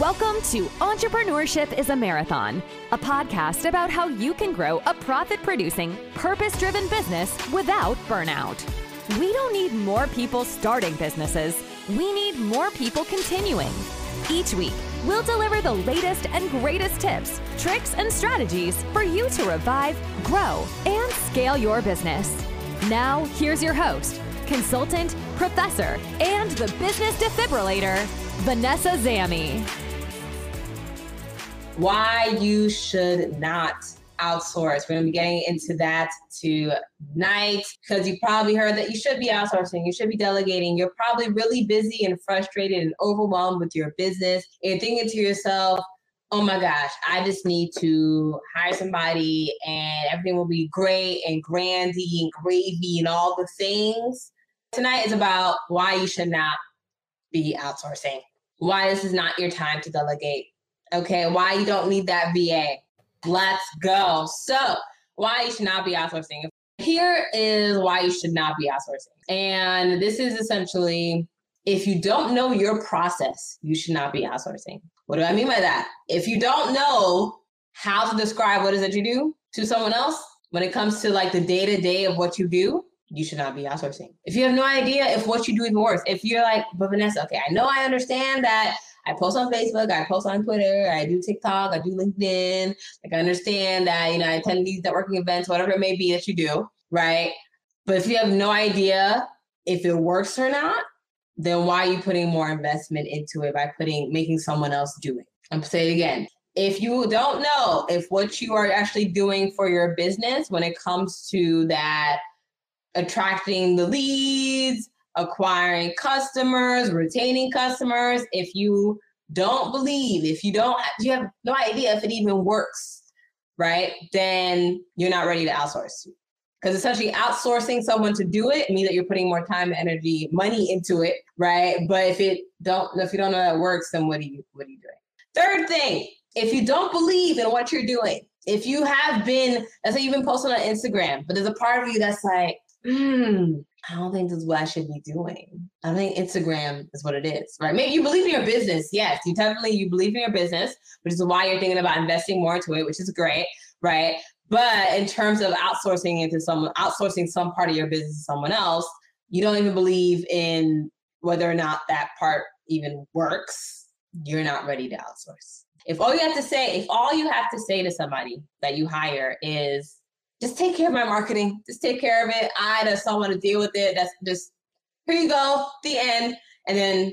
Welcome to Entrepreneurship is a Marathon, a podcast about how you can grow a profit producing, purpose driven business without burnout. We don't need more people starting businesses, we need more people continuing. Each week, we'll deliver the latest and greatest tips, tricks, and strategies for you to revive, grow, and scale your business. Now, here's your host, consultant, professor, and the business defibrillator, Vanessa Zamy. Why you should not outsource. We're going to be getting into that tonight because you probably heard that you should be outsourcing, you should be delegating. You're probably really busy and frustrated and overwhelmed with your business. And you're thinking to yourself, oh my gosh, I just need to hire somebody and everything will be great and grandy and gravy and all the things. Tonight is about why you should not be outsourcing, why this is not your time to delegate. Okay, why you don't need that VA Let's go. So, why you should not be outsourcing. Here is why you should not be outsourcing. And this is essentially if you don't know your process, you should not be outsourcing. What do I mean by that? If you don't know how to describe what is it you do to someone else when it comes to like the day to day of what you do, you should not be outsourcing. If you have no idea if what you do even works, if you're like, but Vanessa, okay, I know I understand that I post on Facebook, I post on Twitter, I do TikTok, I do LinkedIn. Like I understand that, you know, I attend these networking events, whatever it may be that you do, right? But if you have no idea if it works or not, then why are you putting more investment into it by putting making someone else do it? I'm saying again. If you don't know if what you are actually doing for your business when it comes to that attracting the leads, acquiring customers, retaining customers. If you don't believe, if you don't, you have no idea if it even works, right? Then you're not ready to outsource. Because essentially, outsourcing someone to do it means that you're putting more time, energy, money into it, right? But if it don't, if you don't know that works, then what are you, what are you doing? Third thing, if you don't believe in what you're doing, if you have been, let's say you've been posting on Instagram, but there's a part of you that's like, hmm, I don't think this is what I should be doing. I think Instagram is what it is, right? Maybe you believe in your business. Yes, you definitely you believe in your business, which is why you're thinking about investing more into it, which is great, right? But in terms of outsourcing into someone, outsourcing some part of your business to someone else, you don't even believe in whether or not that part even works. You're not ready to outsource. If all you have to say, if all you have to say to somebody that you hire is, just take care of my marketing. Just take care of it. I just don't want to deal with it. That's just here you go, the end. And then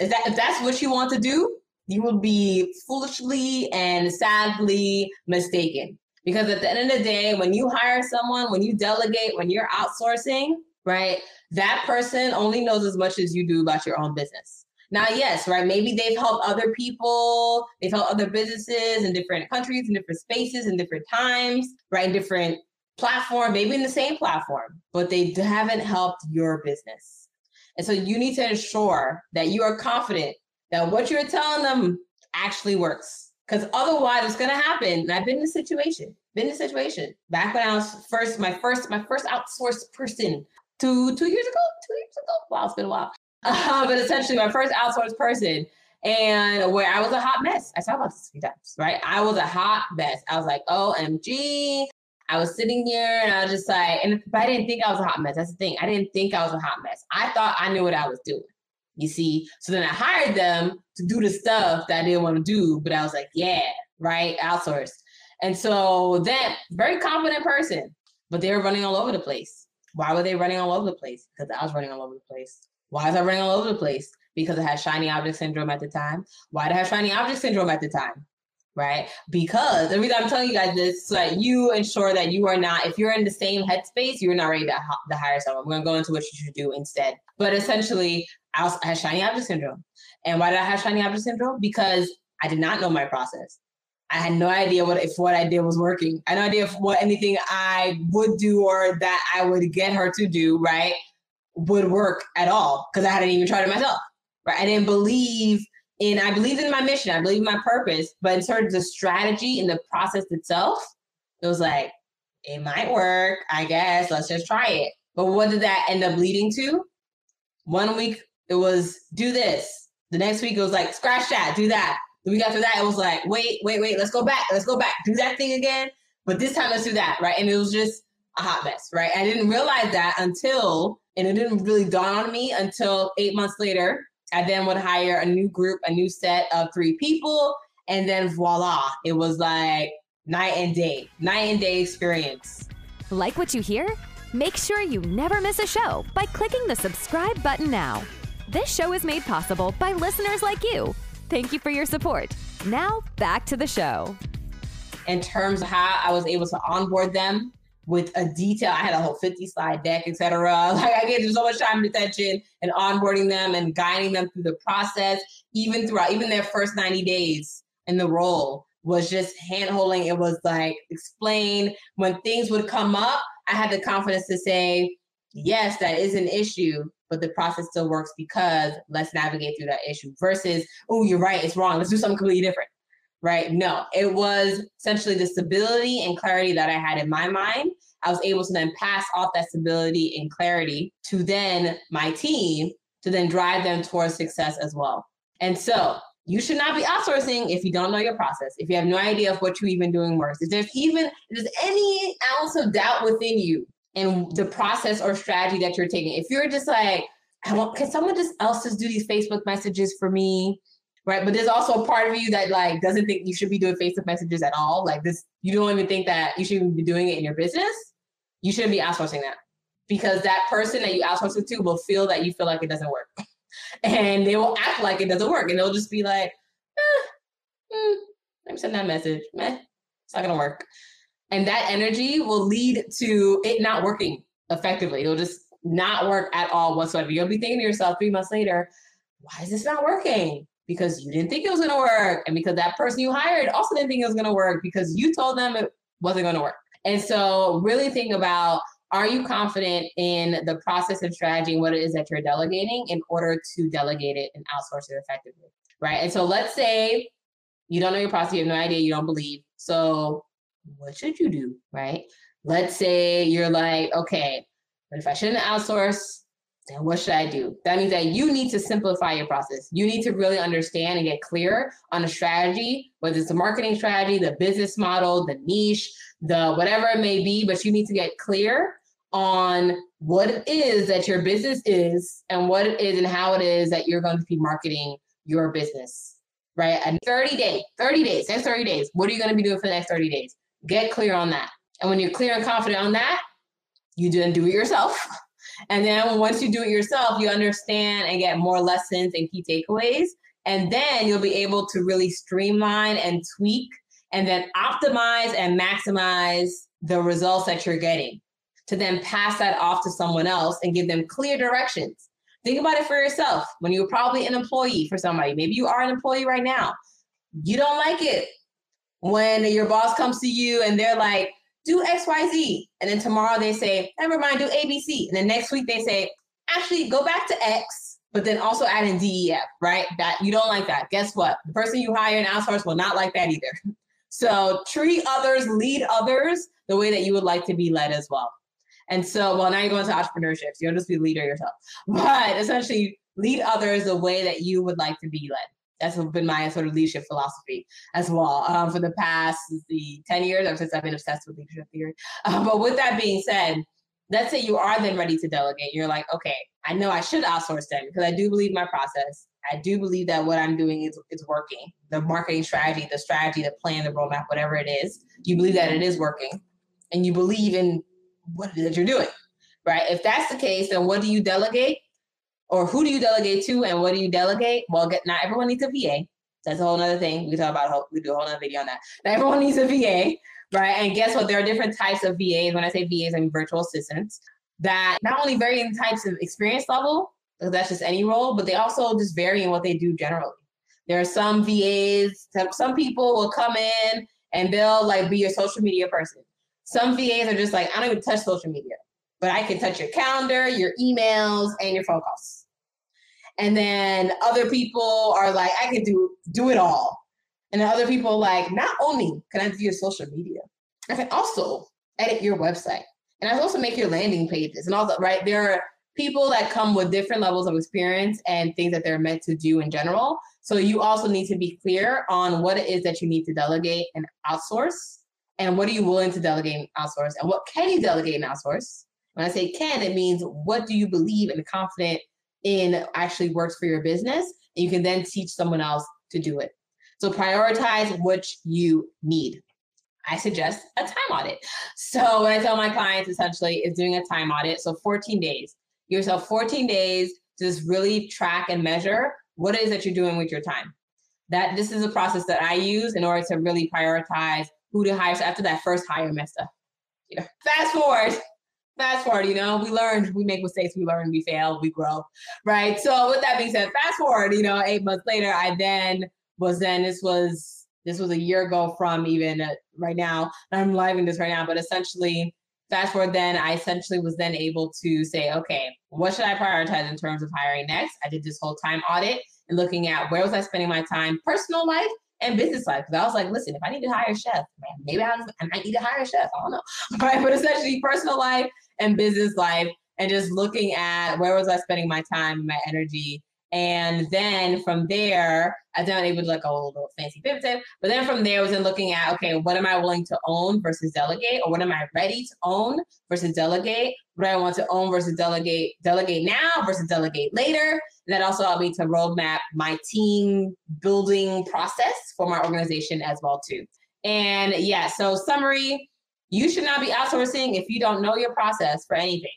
if that if that's what you want to do, you will be foolishly and sadly mistaken. Because at the end of the day, when you hire someone, when you delegate, when you're outsourcing, right, that person only knows as much as you do about your own business. Now, yes, right, maybe they've helped other people, they've helped other businesses in different countries, in different spaces, in different times, right, in different platform, maybe in the same platform, but they haven't helped your business. And so you need to ensure that you are confident that what you're telling them actually works. Because otherwise it's gonna happen. And I've been in a situation, been in a situation back when I was first, my first, my first outsourced person two two years ago, two years ago. Wow, it's been a while. Uh, but essentially my first outsourced person and where I was a hot mess. I talk about this a few times, right? I was a hot mess. I was like, OMG. I was sitting here and I was just like, and but I didn't think I was a hot mess. That's the thing. I didn't think I was a hot mess. I thought I knew what I was doing. You see, so then I hired them to do the stuff that I didn't want to do, but I was like, yeah, right, outsourced. And so then, very confident person, but they were running all over the place. Why were they running all over the place? Because I was running all over the place. Why is I running all over the place? Because I had shiny object syndrome at the time. Why did I have shiny object syndrome at the time? Right? Because the reason I'm telling you guys this so that you ensure that you are not, if you're in the same headspace, you're not ready to, to hire someone. We're gonna go into what you should do instead. But essentially, I, was, I had shiny object syndrome. And why did I have shiny object syndrome? Because I did not know my process. I had no idea what if what I did was working. I had no idea if what anything I would do or that I would get her to do, right? Would work at all because I hadn't even tried it myself. Right. I didn't believe in I believed in my mission. I believe in my purpose. But in terms of the strategy and the process itself, it was like, it might work, I guess. Let's just try it. But what did that end up leading to? One week it was do this. The next week it was like scratch that, do that. The week after that, it was like, wait, wait, wait, let's go back. Let's go back. Do that thing again. But this time, let's do that. Right. And it was just a hot mess. Right. I didn't realize that until, and it didn't really dawn on me until eight months later. I then would hire a new group, a new set of three people. And then voila, it was like night and day, night and day experience. Like what you hear? Make sure you never miss a show by clicking the subscribe button now. This show is made possible by listeners like you. Thank you for your support. Now, back to the show. In terms of how I was able to onboard them with a detail, I had a whole 50 slide deck, etc. Like I gave them so much time and attention and onboarding them and guiding them through the process, even throughout, even their first 90 days in the role was just hand holding. It was like explain when things would come up. I had the confidence to say, yes, that is an issue, but the process still works because let's navigate through that issue versus, oh, you're right, it's wrong. Let's do something completely different. Right. No, it was essentially the stability and clarity that I had in my mind. I was able to then pass off that stability and clarity to then my team to then drive them towards success as well. And so you should not be outsourcing if you don't know your process, if you have no idea of what you're even doing works. If there's even if there's any ounce of doubt within you in the process or strategy that you're taking, if you're just like, I want, can someone just else just do these Facebook messages for me? Right. But there's also a part of you that like doesn't think you should be doing Facebook messages at all. Like this, you don't even think that you should be doing it in your business. You shouldn't be outsourcing that because that person that you outsource it to will feel that you feel like it doesn't work and they will act like it doesn't work and they'll just be like, eh, mm, let me send that message. Meh, it's not gonna work. And that energy will lead to it not working effectively. It'll just not work at all whatsoever. You'll be thinking to yourself three months later, why is this not working? Because you didn't think it was gonna work. And because that person you hired also didn't think it was gonna work because you told them it wasn't gonna work. And so really think about are you confident in the process and strategy and what it is that you're delegating in order to delegate it and outsource it effectively? Right. And so let's say you don't know your process, you have no idea, you don't believe. So what should you do? Right. Let's say you're like, okay, but if I shouldn't outsource, then what should I do? That means that you need to simplify your process. You need to really understand and get clear on a strategy, whether it's a marketing strategy, the business model, the niche, the whatever it may be, but you need to get clear on what it is that your business is and what it is and how it is that you're going to be marketing your business. Right. And 30 days, 30 days, next 30 days, what are you going to be doing for the next 30 days? Get clear on that. And when you're clear and confident on that, you then do it yourself. And then once you do it yourself, you understand and get more lessons and key takeaways. And then you'll be able to really streamline and tweak and then optimize and maximize the results that you're getting to then pass that off to someone else and give them clear directions. Think about it for yourself. When you're probably an employee for somebody, maybe you are an employee right now. You don't like it when your boss comes to you and they're like, do XYZ. And then tomorrow they say, never mind, do ABC. And then next week they say, actually go back to X, but then also add in DEF, right? That you don't like that. Guess what? The person you hire and outsource will not like that either. So treat others, lead others the way that you would like to be led as well. And so, well, now you're going to entrepreneurship. So you'll just be leader yourself. But essentially, lead others the way that you would like to be led. That's been my sort of leadership philosophy as well um, for the past the 10 years or since I've been obsessed with leadership theory. Um, but with that being said, let's say you are then ready to delegate. You're like, okay, I know I should outsource them because I do believe my process. I do believe that what I'm doing is, is working. The marketing strategy, the strategy, the plan, the roadmap, whatever it is, you believe that it is working. And you believe in what it is that you're doing, right? If that's the case, then what do you delegate? Or who do you delegate to and what do you delegate? Well, get, not everyone needs a VA. That's a whole other thing. We talk about, we do a whole other video on that. Not everyone needs a VA, right? And guess what? There are different types of VAs. When I say VAs, I mean virtual assistants that not only vary in types of experience level, that's just any role, but they also just vary in what they do generally. There are some VAs, some people will come in and they'll like be your social media person. Some VAs are just like, I don't even touch social media, but I can touch your calendar, your emails, and your phone calls. And then other people are like, I can do do it all. And then other people like, not only can I do your social media, I can also edit your website. And I can also make your landing pages and all that, right? There are people that come with different levels of experience and things that they're meant to do in general. So you also need to be clear on what it is that you need to delegate and outsource, and what are you willing to delegate and outsource, and what can you delegate and outsource. When I say can, it means what do you believe and confident in actually works for your business, and you can then teach someone else to do it. So prioritize what you need. I suggest a time audit. So what I tell my clients essentially is doing a time audit. So 14 days. Give yourself 14 days to just really track and measure what it is that you're doing with your time. That this is a process that I use in order to really prioritize who to hire. So after that first hire messed up. Know, fast forward, fast forward, you know, we learn, we make mistakes, we learn, we fail, we grow. Right. So with that being said, fast forward, you know, eight months later, I then was then this was this was a year ago from even uh, right now. I'm living this right now, but essentially, fast forward then, I essentially was then able to say, okay, what should I prioritize in terms of hiring next? I did this whole time audit and looking at where was I spending my time, personal life and business life. Because I was like, listen, if I need to hire a chef, man, maybe I, I might need to hire a chef. I don't know. Right. But essentially, personal life and business life, and just looking at where was I spending my time, my energy, and then from there, I then able to like a little fancy pivot. But then from there, I was then looking at okay, what am I willing to own versus delegate, or what am I ready to own versus delegate? What do I want to own versus delegate? Delegate now versus delegate later. And that also allowed me to roadmap my team building process for my organization as well too. And yeah, so summary: you should not be outsourcing if you don't know your process for anything.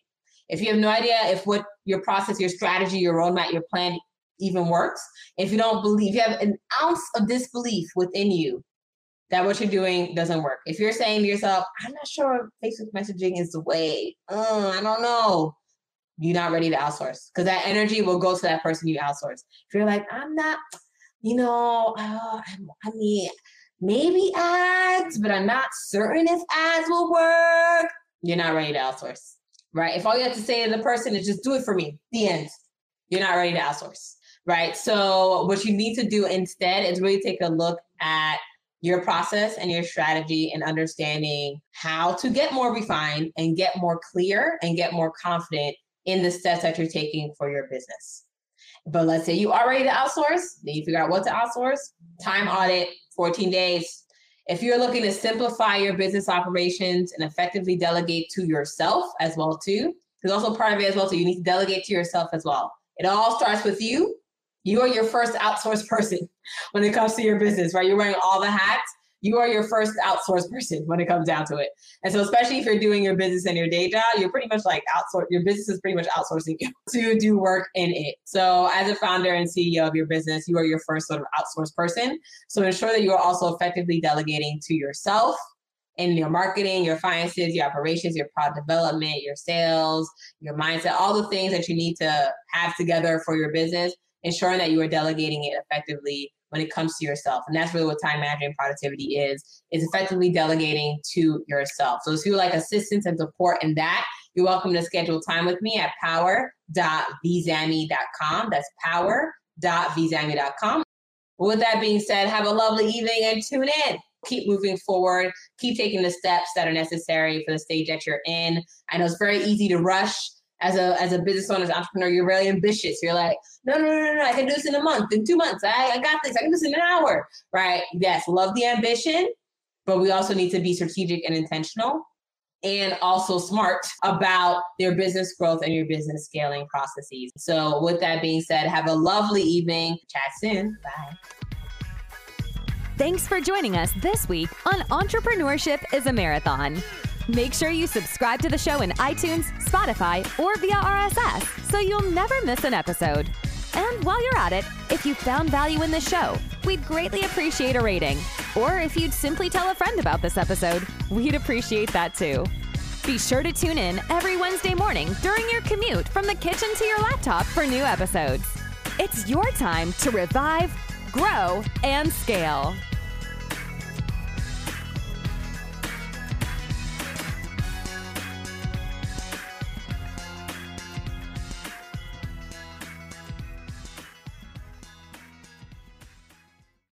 If you have no idea if what your process, your strategy, your roadmap, your plan even works, if you don't believe, you have an ounce of disbelief within you that what you're doing doesn't work. If you're saying to yourself, I'm not sure Facebook messaging is the way, uh, I don't know, you're not ready to outsource because that energy will go to that person you outsource. If you're like, I'm not, you know, uh, I mean, maybe ads, but I'm not certain if ads will work, you're not ready to outsource right? If all you have to say to the person is just do it for me, the end, you're not ready to outsource, right? So, what you need to do instead is really take a look at your process and your strategy and understanding how to get more refined and get more clear and get more confident in the steps that you're taking for your business. But let's say you are ready to outsource, then you figure out what to outsource, time audit, 14 days, if you're looking to simplify your business operations and effectively delegate to yourself as well too, because also part of it as well, so you need to delegate to yourself as well. It all starts with you. You are your first outsourced person when it comes to your business, right? You're wearing all the hats you are your first outsourced person when it comes down to it. And so, especially if you're doing your business and your day job, you're pretty much like outsource. Your business is pretty much outsourcing you to do work in it. So, as a founder and CEO of your business, you are your first sort of outsourced person. So, ensure that you are also effectively delegating to yourself in your marketing, your finances, your operations, your product development, your sales, your mindset, all the things that you need to have together for your business, ensuring that you are delegating it effectively when it comes to yourself. And that's really what time management productivity is, is effectively delegating to yourself. So if you like assistance and support in that, you're welcome to schedule time with me at power.vzamy.com. That's power.vzamy.com. With that being said, have a lovely evening and tune in. Keep moving forward. Keep taking the steps that are necessary for the stage that you're in. I know it's very easy to rush as a as a business owner, as an entrepreneur, you're really ambitious. You're like, no, no, no, no, no, I can do this in a month, in two months. I, I got this. I can do this in an hour. Right? Yes, love the ambition, but we also need to be strategic and intentional and also smart about their business growth and your business scaling processes. So with that being said, have a lovely evening. Chat soon. Bye. Thanks for joining us this week on Entrepreneurship is a Marathon. Make sure you subscribe to the show in iTunes, Spotify, or via RSS so you'll never miss an episode. And while you're at it, if you found value in the show, we'd greatly appreciate a rating. Or if you'd simply tell a friend about this episode, we'd appreciate that too. Be sure to tune in every Wednesday morning during your commute from the kitchen to your laptop for new episodes. It's your time to revive, grow, and scale.